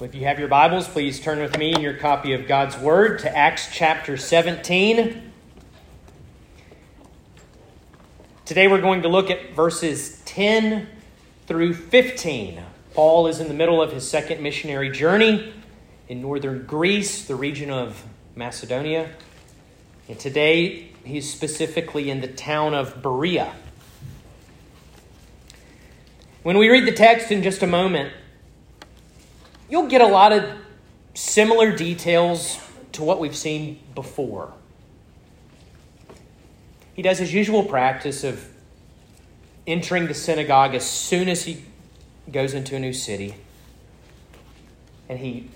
If you have your Bibles, please turn with me in your copy of God's Word to Acts chapter 17. Today we're going to look at verses 10 through 15. Paul is in the middle of his second missionary journey in northern Greece, the region of Macedonia. And today he's specifically in the town of Berea. When we read the text in just a moment, you'll get a lot of similar details to what we've seen before. He does his usual practice of entering the synagogue as soon as he goes into a new city. And he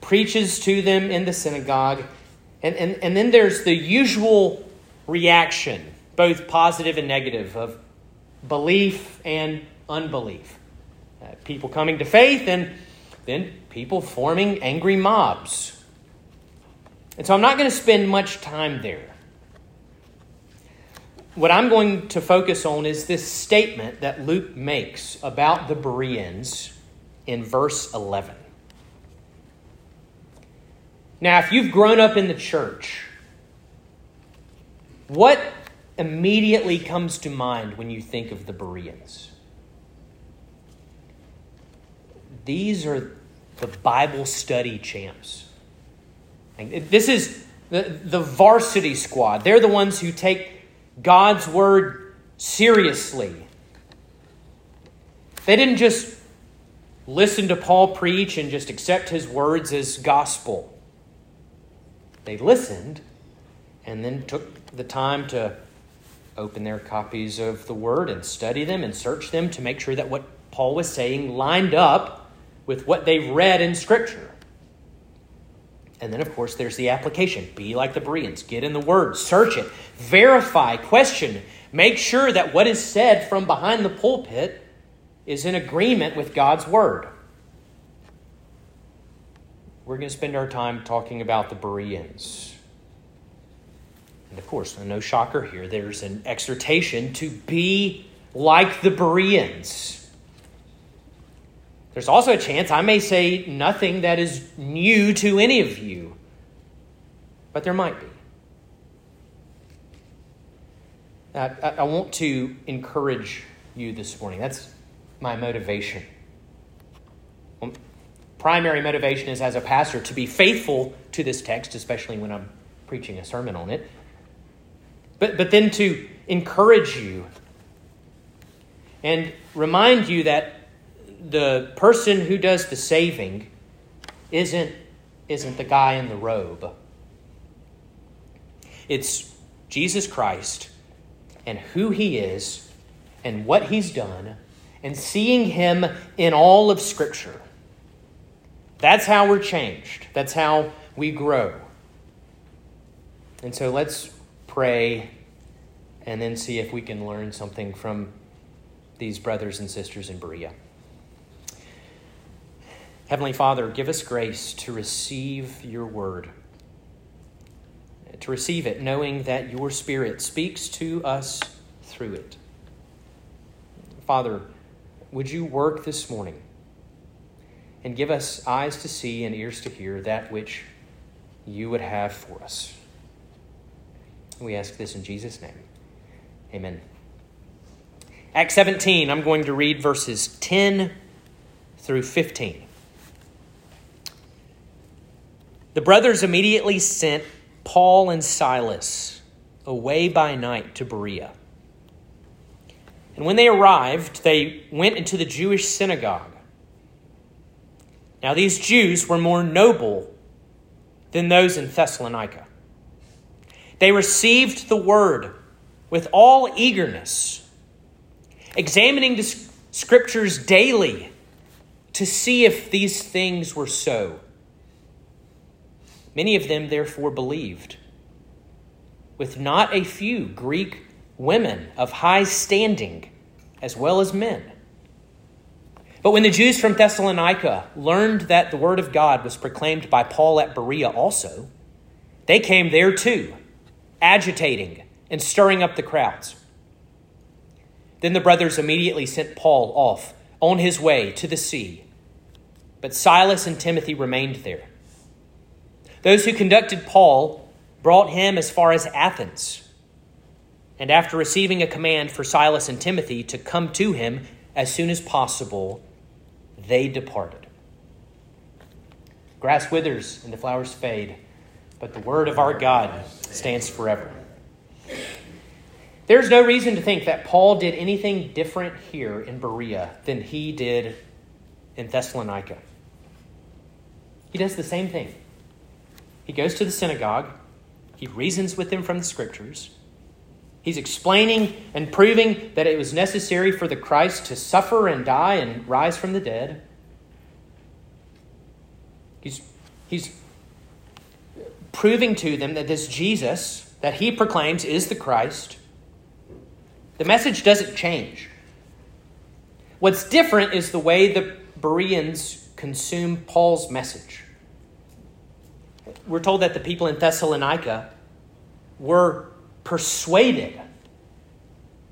preaches to them in the synagogue. And, and, and then there's the usual reaction, both positive and negative, of belief and unbelief. Uh, people coming to faith and then people forming angry mobs. And so I'm not going to spend much time there. What I'm going to focus on is this statement that Luke makes about the Bereans in verse 11. Now, if you've grown up in the church, what immediately comes to mind when you think of the Bereans? These are the Bible study champs. This is the, the varsity squad. They're the ones who take God's word seriously. They didn't just listen to Paul preach and just accept his words as gospel. They listened and then took the time to open their copies of the word and study them and search them to make sure that what Paul was saying lined up with what they've read in Scripture. And then, of course, there's the application. Be like the Bereans. Get in the Word, search it, verify, question. Make sure that what is said from behind the pulpit is in agreement with God's Word. We're going to spend our time talking about the Bereans. And of course, no shocker here, there's an exhortation to be like the Bereans. There's also a chance I may say nothing that is new to any of you, but there might be. I, I, want to encourage you this morning. That's my motivation. Um, primary motivation is as a pastor to be faithful to this text, especially when I'm preaching a sermon on it. But, but then to encourage you and remind you that the person who does the saving isn't, isn't the guy in the robe. It's Jesus Christ and who he is and what he's done and seeing him in all of Scripture. That's how we're changed. That's how we grow. And so let's pray and then see if we can learn something from these brothers and sisters in Berea. Heavenly Father, give us grace to receive your word, to receive it knowing that your Spirit speaks to us through it. Father, would you work this morning and give us eyes to see and ears to hear that which you would have for us? We ask this in Jesus' name. Amen. Acts 17, I'm going to read verses 10 through 15. The brothers immediately sent Paul and Silas away by night to Berea. And when they arrived, they went into the Jewish synagogue. Now, these Jews were more noble than those in Thessalonica. They received the word with all eagerness, examining the scriptures daily to see if these things were so. Many of them therefore believed, with not a few Greek women of high standing, as well as men. But when the Jews from Thessalonica learned that the word of God was proclaimed by Paul at Berea also, they came there too, agitating and stirring up the crowds. Then the brothers immediately sent Paul off on his way to the sea but Silas and Timothy remained there. Those who conducted Paul brought him as far as Athens. And after receiving a command for Silas and Timothy to come to him as soon as possible, they departed. Grass withers and the flowers fade, but the word of our God stands forever. There's no reason to think that Paul did anything different here in Berea than he did in Thessalonica. He does the same thing. He goes to the synagogue, he reasons with them from the scriptures. He's explaining and proving that it was necessary for the Christ to suffer and die and rise from the dead. He's, he's proving to them that this Jesus that he proclaims is the Christ. The message doesn't change. What's different is the way the Bereans consume Paul's message. We're told that the people in Thessalonica were persuaded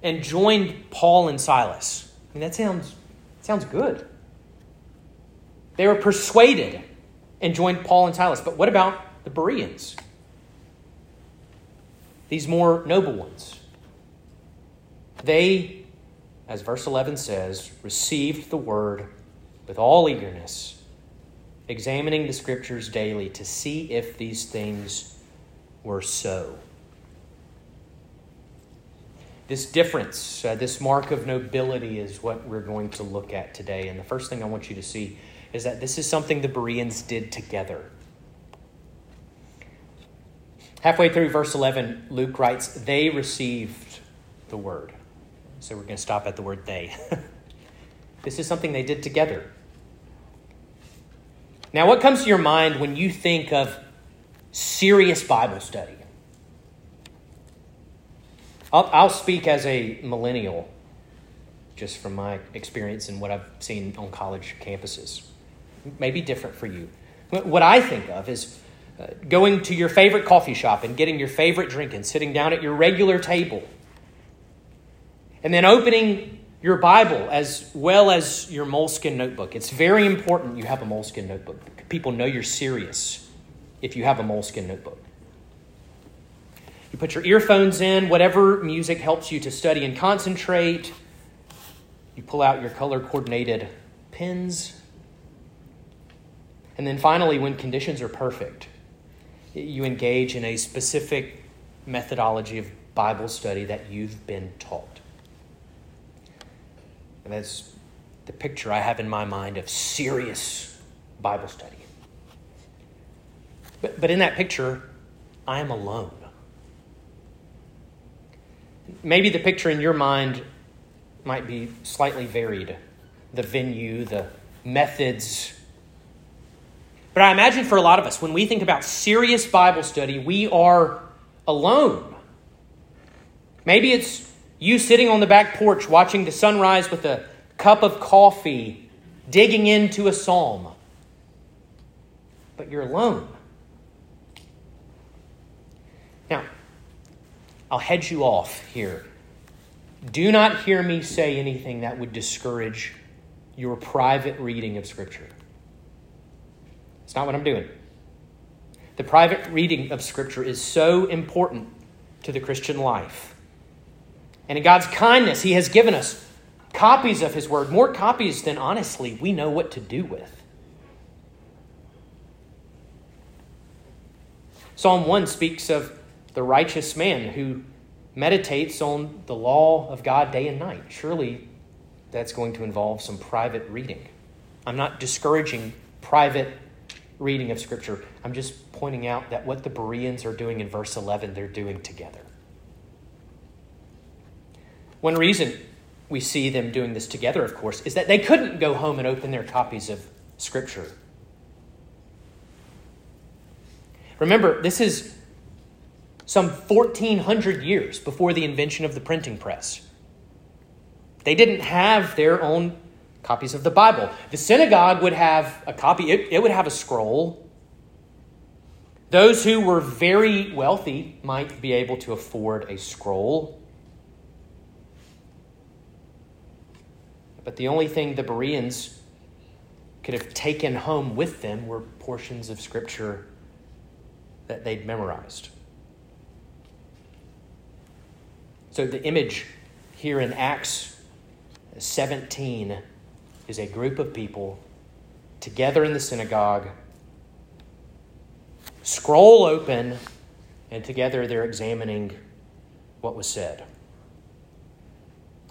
and joined Paul and Silas. I mean, that sounds, sounds good. They were persuaded and joined Paul and Silas. But what about the Bereans? These more noble ones. They, as verse 11 says, received the word with all eagerness, examining the scriptures daily to see if these things were so. This difference, uh, this mark of nobility, is what we're going to look at today. And the first thing I want you to see is that this is something the Bereans did together. Halfway through verse 11, Luke writes, They received the word. So we're going to stop at the word they. this is something they did together. Now, what comes to your mind when you think of serious Bible study? I'll, I'll speak as a millennial, just from my experience and what I've seen on college campuses. Maybe different for you. What I think of is uh, going to your favorite coffee shop and getting your favorite drink and sitting down at your regular table. And then opening your Bible as well as your Moleskine notebook. It's very important you have a Moleskine notebook. People know you're serious if you have a Moleskine notebook. You put your earphones in, whatever music helps you to study and concentrate. You pull out your color coordinated pens. And then finally, when conditions are perfect, you engage in a specific methodology of Bible study that you've been taught. And that's the picture I have in my mind of serious Bible study. But, but in that picture, I am alone. Maybe the picture in your mind might be slightly varied the venue, the methods, but I imagine for a lot of us, when we think about serious Bible study, we are alone. Maybe it's you sitting on the back porch watching the sunrise with a cup of coffee, digging into a psalm. But you're alone. Now, I'll head you off here. Do not hear me say anything that would discourage your private reading of Scripture. It's not what I'm doing. The private reading of Scripture is so important to the Christian life. And in God's kindness, He has given us copies of His Word, more copies than honestly we know what to do with. Psalm 1 speaks of the righteous man who meditates on the law of God day and night. Surely that's going to involve some private reading. I'm not discouraging private reading of Scripture. I'm just pointing out that what the Bereans are doing in verse 11, they're doing together. One reason we see them doing this together, of course, is that they couldn't go home and open their copies of Scripture. Remember, this is some 1400 years before the invention of the printing press. They didn't have their own copies of the Bible. The synagogue would have a copy, it, it would have a scroll. Those who were very wealthy might be able to afford a scroll. But the only thing the Bereans could have taken home with them were portions of Scripture that they'd memorized. So the image here in Acts 17 is a group of people together in the synagogue, scroll open, and together they're examining what was said.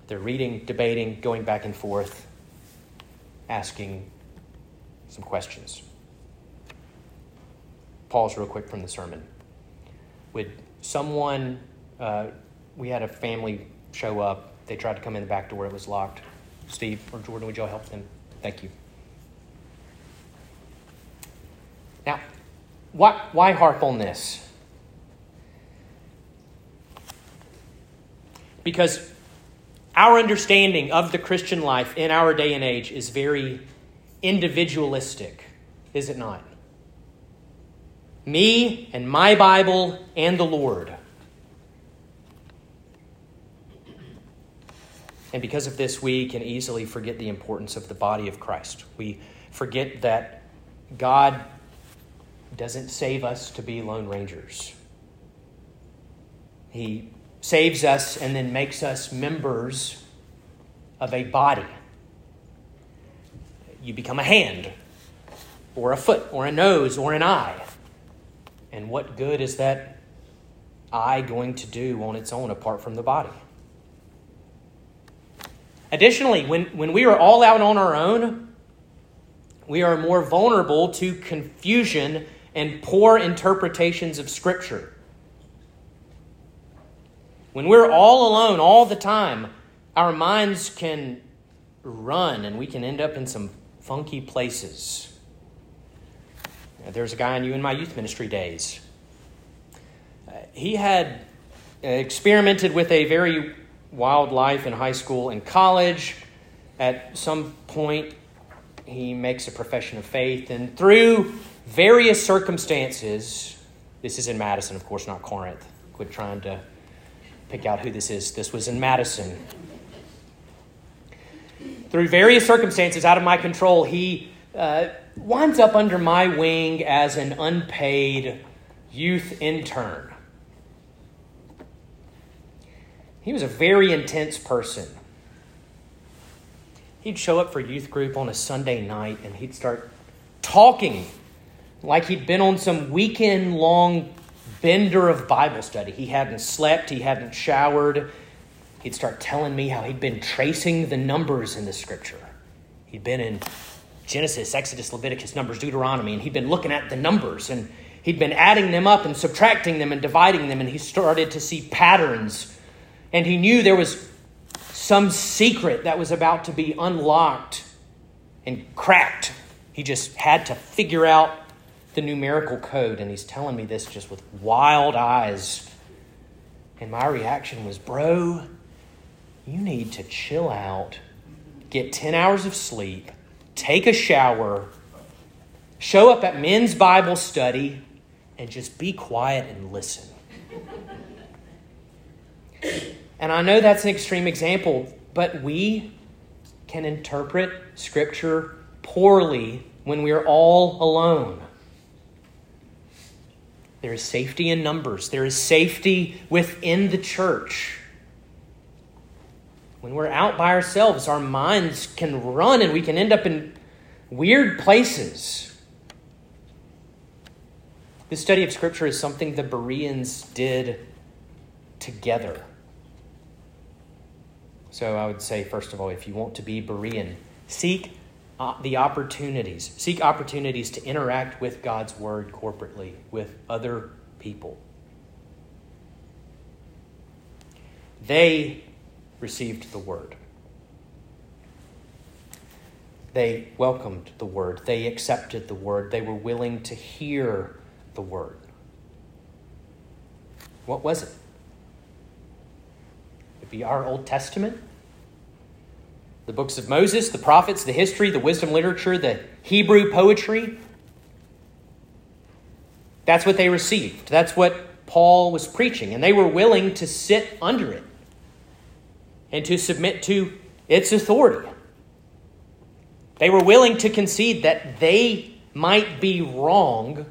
They're reading, debating, going back and forth, asking some questions. Pause real quick from the sermon. Would someone, uh, we had a family show up, they tried to come in the back door, it was locked. Steve or Jordan, would y'all help them? Thank you. Now, why, why harp on this? Because our understanding of the Christian life in our day and age is very individualistic, is it not? Me and my Bible and the Lord. And because of this, we can easily forget the importance of the body of Christ. We forget that God doesn't save us to be lone rangers. He saves us and then makes us members of a body. You become a hand, or a foot, or a nose, or an eye. And what good is that eye going to do on its own apart from the body? Additionally, when, when we are all out on our own, we are more vulnerable to confusion and poor interpretations of Scripture. When we're all alone all the time, our minds can run and we can end up in some funky places. There's a guy I knew in my youth ministry days. Uh, he had experimented with a very wild life in high school and college. At some point, he makes a profession of faith, and through various circumstances, this is in Madison, of course, not Corinth. Quit trying to pick out who this is. This was in Madison. Through various circumstances out of my control, he uh, winds up under my wing as an unpaid youth intern. He was a very intense person. He'd show up for youth group on a Sunday night and he'd start talking like he'd been on some weekend long bender of Bible study. He hadn't slept, he hadn't showered. He'd start telling me how he'd been tracing the numbers in the scripture. He'd been in Genesis, Exodus, Leviticus, Numbers, Deuteronomy, and he'd been looking at the numbers and he'd been adding them up and subtracting them and dividing them, and he started to see patterns. And he knew there was some secret that was about to be unlocked and cracked. He just had to figure out the numerical code, and he's telling me this just with wild eyes. And my reaction was, Bro, you need to chill out, get 10 hours of sleep, take a shower, show up at men's Bible study, and just be quiet and listen. and I know that's an extreme example, but we can interpret Scripture poorly when we are all alone. There is safety in numbers, there is safety within the church. When we're out by ourselves, our minds can run and we can end up in weird places. This study of Scripture is something the Bereans did together. So I would say, first of all, if you want to be Berean, seek uh, the opportunities. Seek opportunities to interact with God's Word corporately, with other people. They received the Word. They welcomed the Word. They accepted the Word. They were willing to hear the Word. What was it? It'd be our Old Testament the books of Moses, the prophets, the history, the wisdom literature, the Hebrew poetry. That's what they received. That's what Paul was preaching. And they were willing to sit under it and to submit to its authority. They were willing to concede that they might be wrong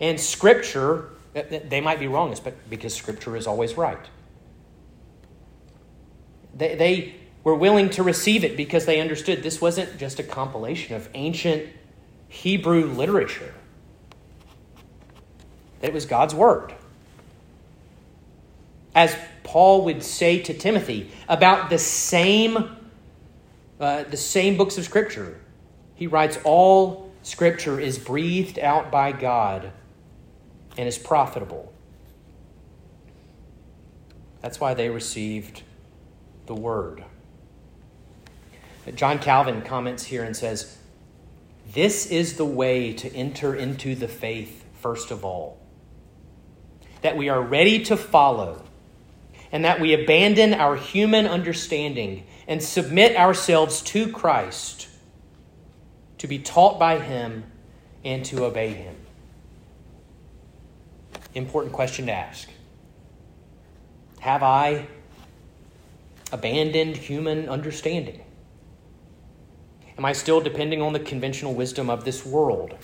and Scripture, they might be wrong because Scripture is always right. They, they were willing to receive it because they understood this wasn't just a compilation of ancient Hebrew literature, it was God's Word. As Paul would say to Timothy about the same, uh, the same books of Scripture, he writes, All Scripture is breathed out by God and is profitable. That's why they received the Word. John Calvin comments here and says, This is the way to enter into the faith, first of all. That we are ready to follow, and that we abandon our human understanding and submit ourselves to Christ to be taught by Him and to obey Him. Important question to ask. Have I abandoned human understanding? Am I still depending on the conventional wisdom of this world?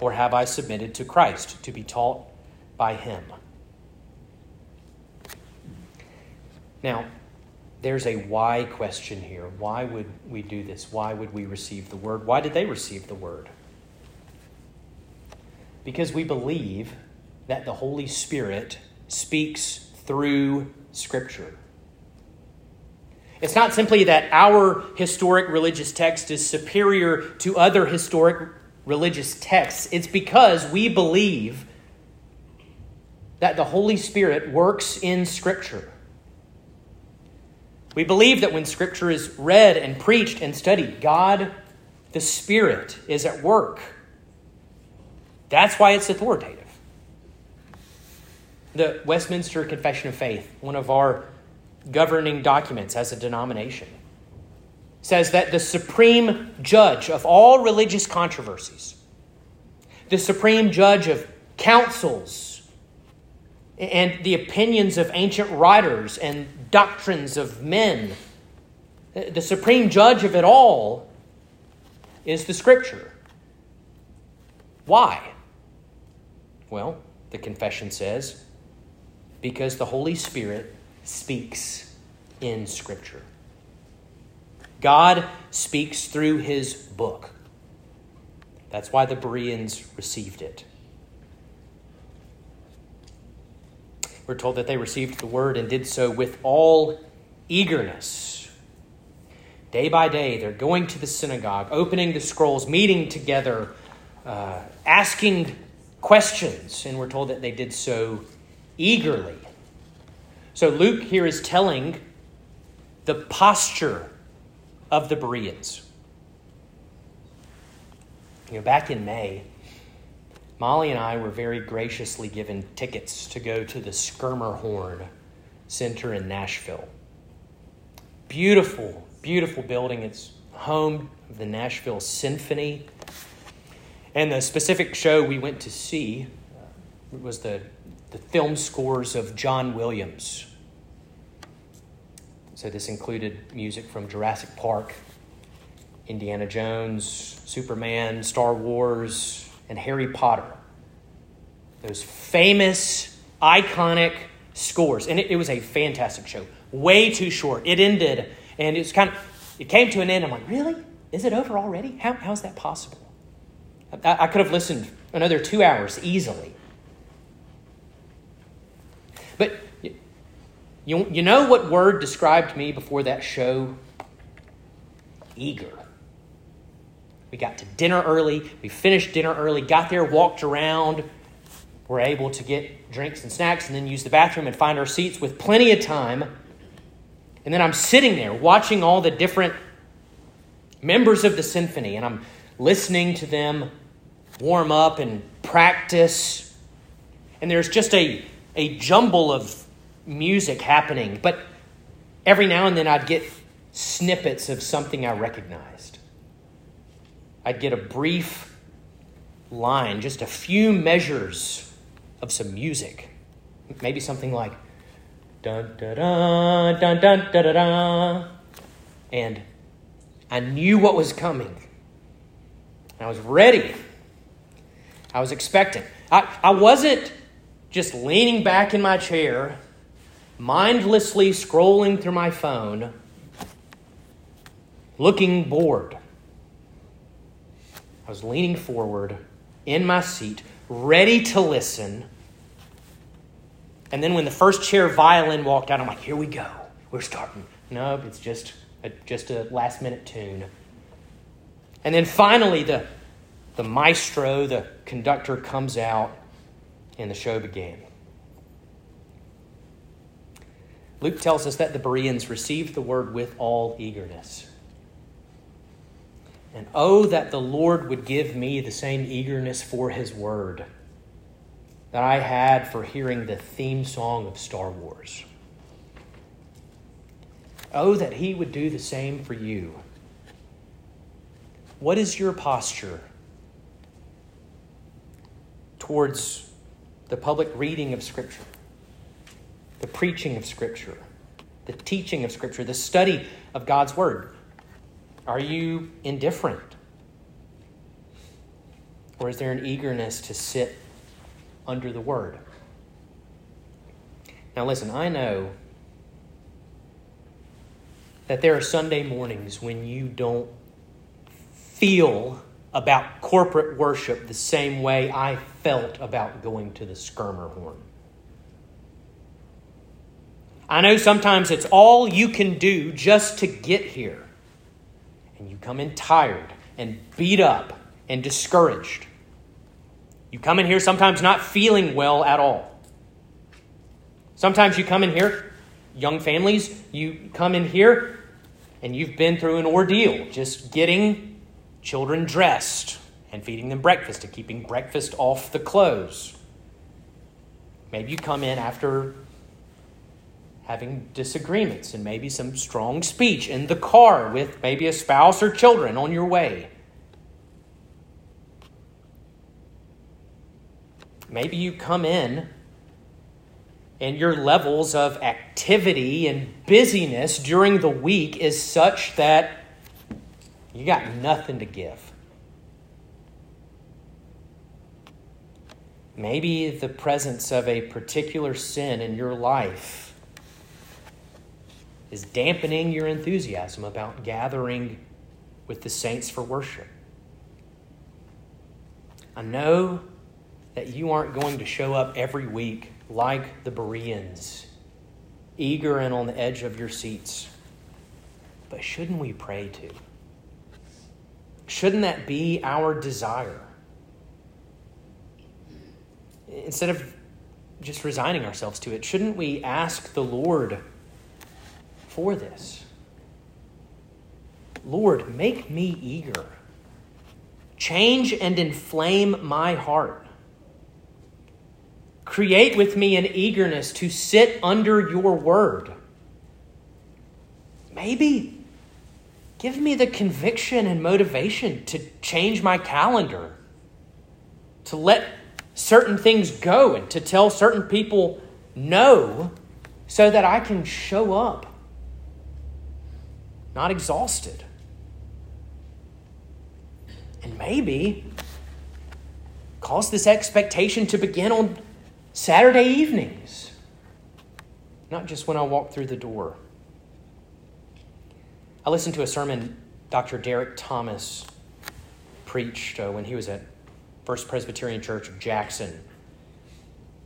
Or have I submitted to Christ to be taught by Him? Now, there's a why question here. Why would we do this? Why would we receive the Word? Why did they receive the Word? Because we believe that the Holy Spirit speaks through Scripture. It's not simply that our historic religious text is superior to other historic religious texts, it's because we believe that the Holy Spirit works in Scripture. We believe that when Scripture is read and preached and studied, God, the Spirit, is at work. That's why it's authoritative. The Westminster Confession of Faith, one of our governing documents as a denomination says that the supreme judge of all religious controversies, the supreme judge of councils, and the opinions of ancient writers and doctrines of men, the supreme judge of it all is the Scripture. Why? Well, the confession says, because the Holy Spirit speaks in Scripture. God speaks through his book. That's why the Bereans received it. We're told that they received the word and did so with all eagerness. Day by day, they're going to the synagogue, opening the scrolls, meeting together, uh, asking questions, and we're told that they did so eagerly. So Luke here is telling the posture of the Bereans. You know, back in May, Molly and I were very graciously given tickets to go to the Schermerhorn Center in Nashville. Beautiful, beautiful building. It's home of the Nashville Symphony. And the specific show we went to see uh, was the the film scores of John Williams. So this included music from Jurassic Park, Indiana Jones, Superman, Star Wars, and Harry Potter. Those famous, iconic scores. And it, it was a fantastic show. Way too short. It ended, and it's kind of, it came to an end. I'm like, really? Is it over already? How, how's that possible? I, I could have listened another two hours easily. But you, you know what word described me before that show? Eager. We got to dinner early. We finished dinner early, got there, walked around. We're able to get drinks and snacks and then use the bathroom and find our seats with plenty of time. And then I'm sitting there watching all the different members of the symphony and I'm listening to them warm up and practice. And there's just a a jumble of music happening, but every now and then I'd get snippets of something I recognized. I'd get a brief line, just a few measures of some music. Maybe something like dun dun dun dun dun dun dun, and I knew what was coming. I was ready. I was expecting. I, I wasn't just leaning back in my chair, mindlessly scrolling through my phone, looking bored. I was leaning forward in my seat, ready to listen. And then when the first chair violin walked out, I'm like, here we go. We're starting. No, it's just a, just a last minute tune. And then finally, the, the maestro, the conductor, comes out, and the show began. Luke tells us that the Bereans received the word with all eagerness. And oh, that the Lord would give me the same eagerness for his word that I had for hearing the theme song of Star Wars. Oh, that he would do the same for you. What is your posture towards the public reading of Scripture, the preaching of Scripture, the teaching of Scripture, the study of God's Word? Are you indifferent? Or is there an eagerness to sit under the Word? Now, listen, I know that there are Sunday mornings when you don't feel about corporate worship the same way I felt about going to the Schermerhorn. I know sometimes it's all you can do just to get here and you come in tired and beat up and discouraged. You come in here sometimes not feeling well at all. Sometimes you come in here, young families, you come in here and you've been through an ordeal just getting children dressed and feeding them breakfast and keeping breakfast off the clothes. Maybe you come in after having disagreements and maybe some strong speech in the car with maybe a spouse or children on your way. Maybe you come in and your levels of activity and busyness during the week is such that you got nothing to give. Maybe the presence of a particular sin in your life is dampening your enthusiasm about gathering with the saints for worship. I know that you aren't going to show up every week like the Bereans, eager and on the edge of your seats. But shouldn't we pray to? Shouldn't that be our desire? Instead of just resigning ourselves to it, shouldn't we ask the Lord? for this. Lord, make me eager. Change and inflame my heart. Create with me an eagerness to sit under your word. Maybe give me the conviction and motivation to change my calendar, to let certain things go, and to tell certain people no so that I can show up not exhausted. And maybe cause this expectation to begin on Saturday evenings, not just when I walk through the door. I listened to a sermon Dr. Derek Thomas preached uh, when he was at First Presbyterian Church of Jackson.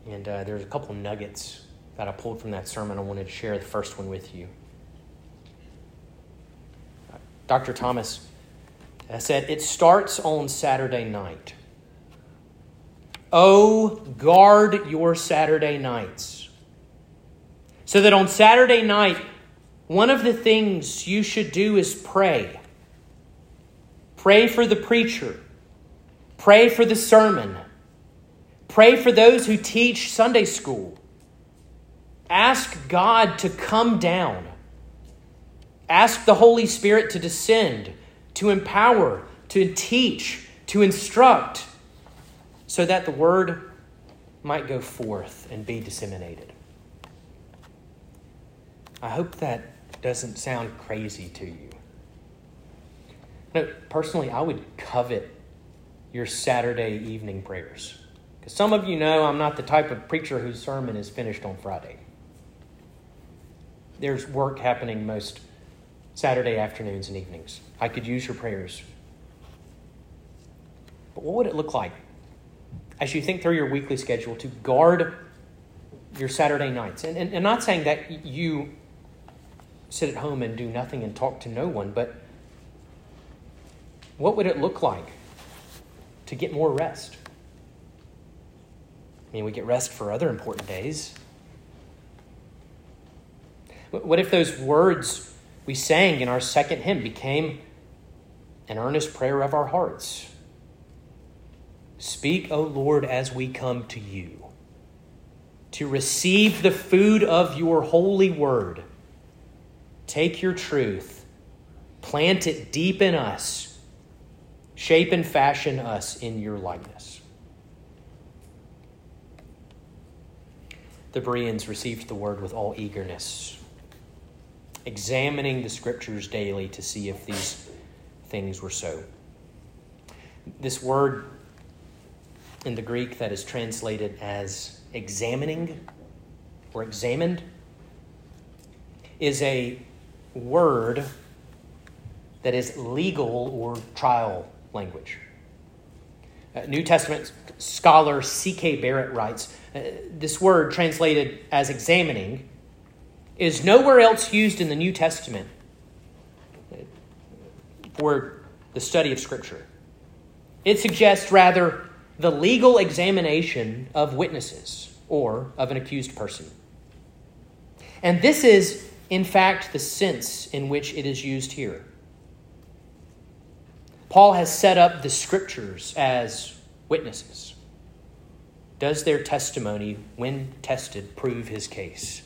And uh, there's a couple nuggets that I pulled from that sermon. I wanted to share the first one with you. Dr. Thomas said, It starts on Saturday night. Oh, guard your Saturday nights. So that on Saturday night, one of the things you should do is pray. Pray for the preacher. Pray for the sermon. Pray for those who teach Sunday school. Ask God to come down Ask the Holy Spirit to descend, to empower, to teach, to instruct, so that the word might go forth and be disseminated. I hope that doesn't sound crazy to you. No, personally, I would covet your Saturday evening prayers. Because some of you know I'm not the type of preacher whose sermon is finished on Friday. There's work happening most Saturday afternoons and evenings. I could use your prayers. But what would it look like as you think through your weekly schedule to guard your Saturday nights? And, and, and not saying that you sit at home and do nothing and talk to no one, but what would it look like to get more rest? I mean, we get rest for other important days. What if those words we sang in our second hymn became an earnest prayer of our hearts? Speak, O Lord, as we come to you, to receive the food of your holy word. Take your truth, plant it deep in us, shape and fashion us in your likeness. The Bereans received the word with all eagerness, examining the scriptures daily to see if these things were so. This word in the Greek that is translated as examining or examined is a word that is legal or trial language. Uh, New Testament scholar C.K. Barrett writes uh, this word translated as examining is nowhere else used in the New Testament for the study of Scripture. It suggests rather the legal examination of witnesses or of an accused person. And this is, in fact, the sense in which it is used here. Paul has set up the scriptures as witnesses. Does their testimony, when tested, prove his case?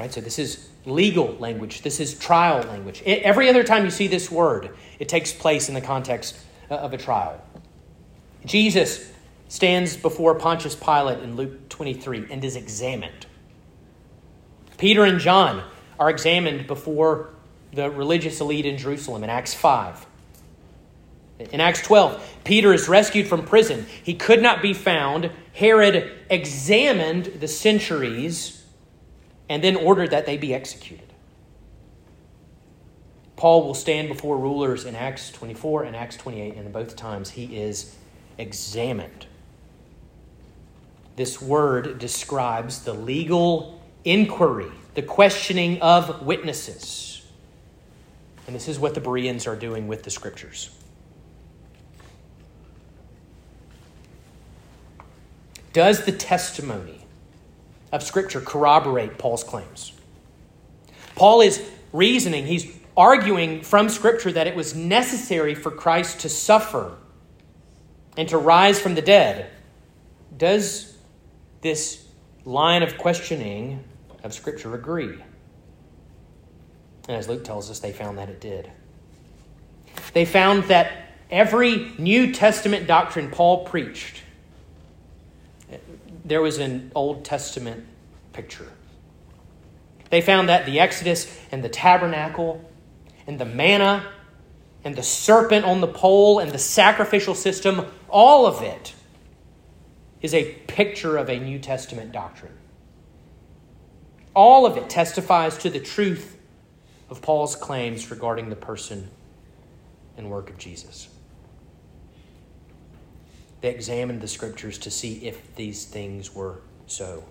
Right? So this is legal language. This is trial language. every other time you see this word, it takes place in the context uh, of a trial. Jesus stands before Pontius Pilate in Luke 23 and is examined. Peter and John are examined before the religious elite in Jerusalem in Acts 5. In Acts 12, Peter is rescued from prison. He could not be found. Herod examined the centuries and then ordered that they be executed. Paul will stand before rulers in Acts 24 and Acts 28, and in both times he is examined. This word describes the legal inquiry, the questioning of witnesses. And this is what the Bereans are doing with the scriptures. Does the testimony of Scripture corroborate Paul's claims? Paul is reasoning, he's arguing from Scripture that it was necessary for Christ to suffer and to rise from the dead. Does this line of questioning of Scripture agree? And as Luke tells us, they found that it did. They found that every New Testament doctrine Paul preached, there was an Old Testament picture. They found that the Exodus and the tabernacle and the manna and the serpent on the pole and the sacrificial system, all of it is a picture of a New Testament doctrine. All of it testifies to the truth of Paul's claims regarding the person and work of Jesus. They examined the scriptures to see if these things were so.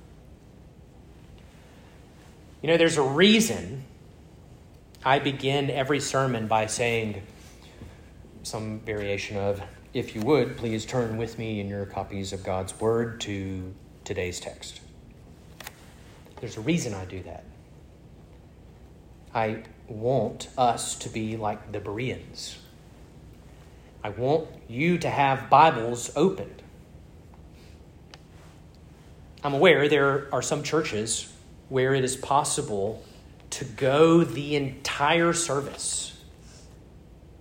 You know, there's a reason I begin every sermon by saying, some variation of, if you would, please turn with me in your copies of God's Word to today's text. There's a reason I do that. I want us to be like the Bereans. I want you to have Bibles opened. I'm aware there are some churches where it is possible to go the entire service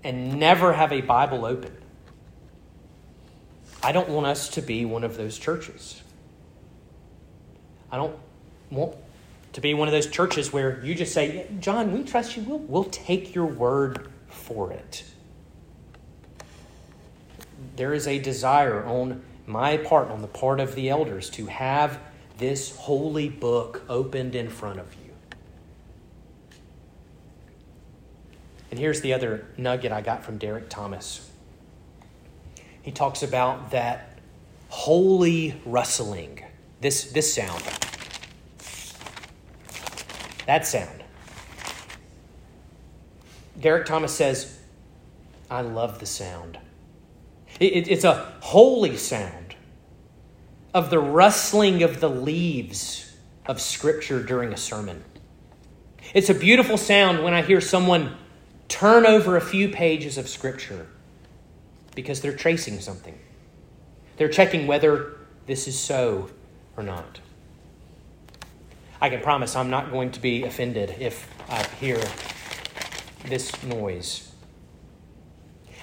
and never have a Bible open. I don't want us to be one of those churches. I don't want to be one of those churches where you just say, John, we trust you. We'll, we'll take your word for it. There is a desire on my part, on the part of the elders, to have this holy book opened in front of you. And here's the other nugget I got from Derek Thomas. He talks about that holy rustling, this, this sound. That sound. Derek Thomas says, I love the sound. It, it, it's a holy sound of the rustling of the leaves of Scripture during a sermon. It's a beautiful sound when I hear someone turn over a few pages of Scripture because they're tracing something. They're checking whether this is so or not. I can promise I'm not going to be offended if I hear this noise.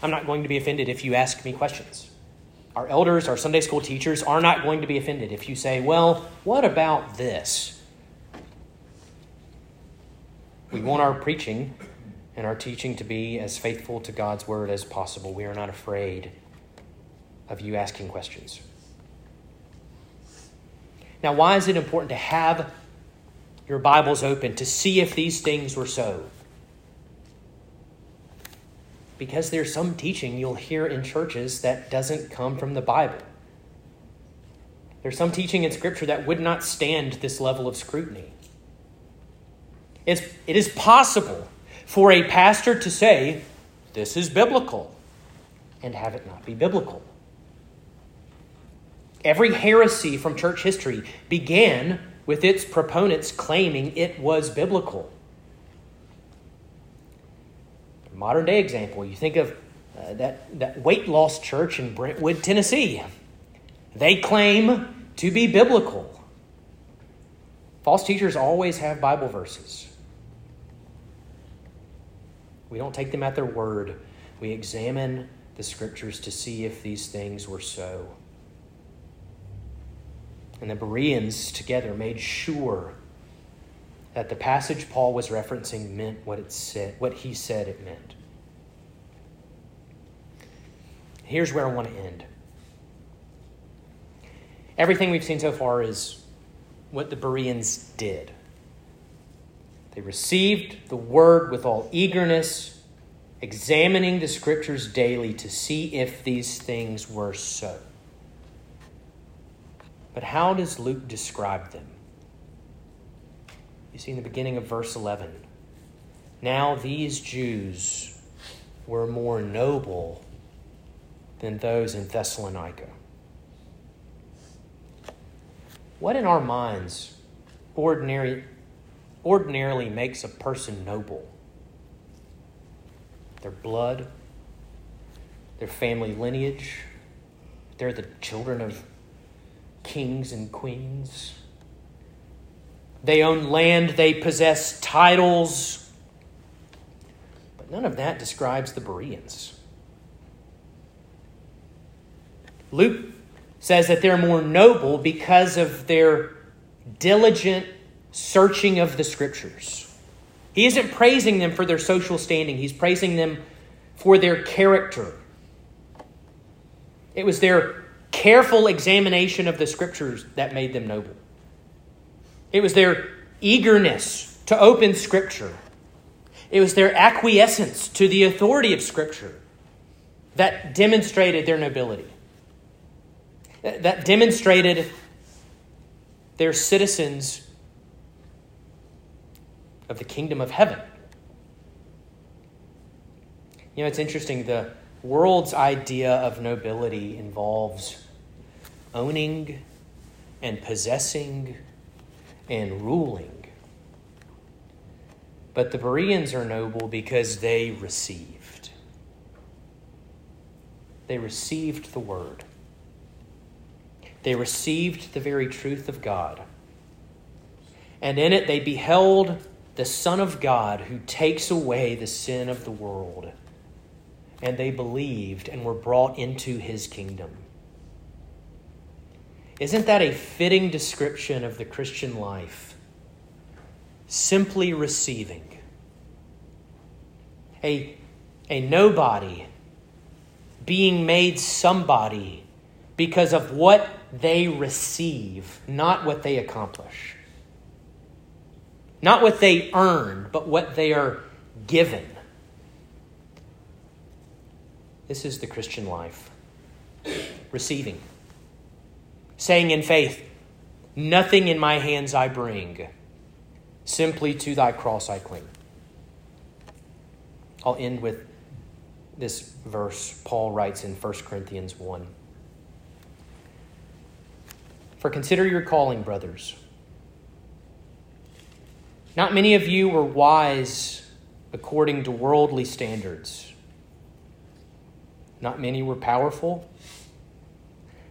I'm not going to be offended if you ask me questions. Our elders, our Sunday school teachers are not going to be offended if you say, Well, what about this? We want our preaching and our teaching to be as faithful to God's word as possible. We are not afraid of you asking questions. Now, why is it important to have your Bibles open to see if these things were so? Because there's some teaching you'll hear in churches that doesn't come from the Bible. There's some teaching in Scripture that would not stand this level of scrutiny. It's, it is possible for a pastor to say, This is biblical, and have it not be biblical. Every heresy from church history began with its proponents claiming it was biblical modern day example, you think of uh, that, that weight loss church in Brentwood, Tennessee. They claim to be biblical. False teachers always have Bible verses. We don't take them at their word. We examine the scriptures to see if these things were so. And the Bereans together made sure that the passage Paul was referencing meant what it said, what he said it meant. Here's where I want to end. Everything we've seen so far is what the Bereans did. They received the word with all eagerness, examining the scriptures daily to see if these things were so. But how does Luke describe them? You see in the beginning of verse 11. Now these Jews were more noble than those in Thessalonica. What in our minds ordinary, ordinarily makes a person noble? Their blood, their family lineage, they're the children of kings and queens they own land, they possess titles. But none of that describes the Bereans. Luke says that they're more noble because of their diligent searching of the scriptures. He isn't praising them for their social standing, he's praising them for their character. It was their careful examination of the scriptures that made them noble. It was their eagerness to open Scripture. It was their acquiescence to the authority of Scripture that demonstrated their nobility, that demonstrated their citizens of the kingdom of heaven. You know, it's interesting. The world's idea of nobility involves owning and possessing and ruling. But the Bereans are noble because they received. They received the word. They received the very truth of God. And in it they beheld the Son of God who takes away the sin of the world. And they believed and were brought into his kingdom. Isn't that a fitting description of the Christian life? Simply receiving. A, a nobody being made somebody because of what they receive, not what they accomplish. Not what they earn, but what they are given. This is the Christian life receiving. Saying in faith, Nothing in my hands I bring, simply to thy cross I cling. I'll end with this verse Paul writes in 1 Corinthians 1. For consider your calling, brothers. Not many of you were wise according to worldly standards. Not many were powerful.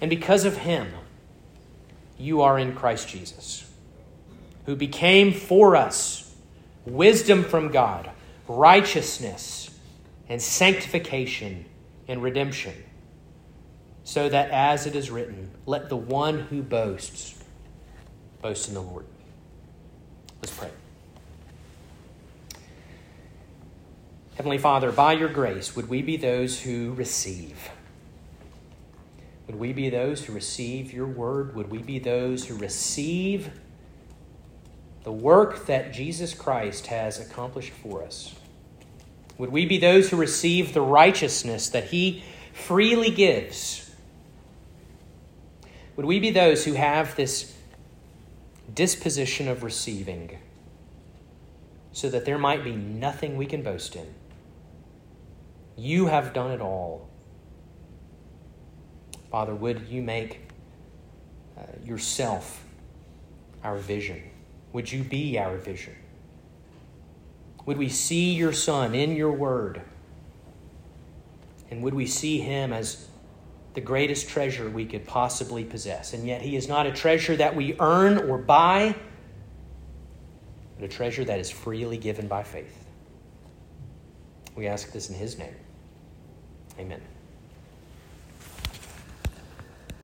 And because of him, you are in Christ Jesus, who became for us wisdom from God, righteousness, and sanctification and redemption, so that as it is written, let the one who boasts boast in the Lord. Let's pray. Heavenly Father, by your grace, would we be those who receive? Would we be those who receive your word? Would we be those who receive the work that Jesus Christ has accomplished for us? Would we be those who receive the righteousness that he freely gives? Would we be those who have this disposition of receiving so that there might be nothing we can boast in? You have done it all. Father, would you make uh, yourself our vision? Would you be our vision? Would we see your Son in your word? And would we see him as the greatest treasure we could possibly possess? And yet, he is not a treasure that we earn or buy, but a treasure that is freely given by faith. We ask this in his name. Amen.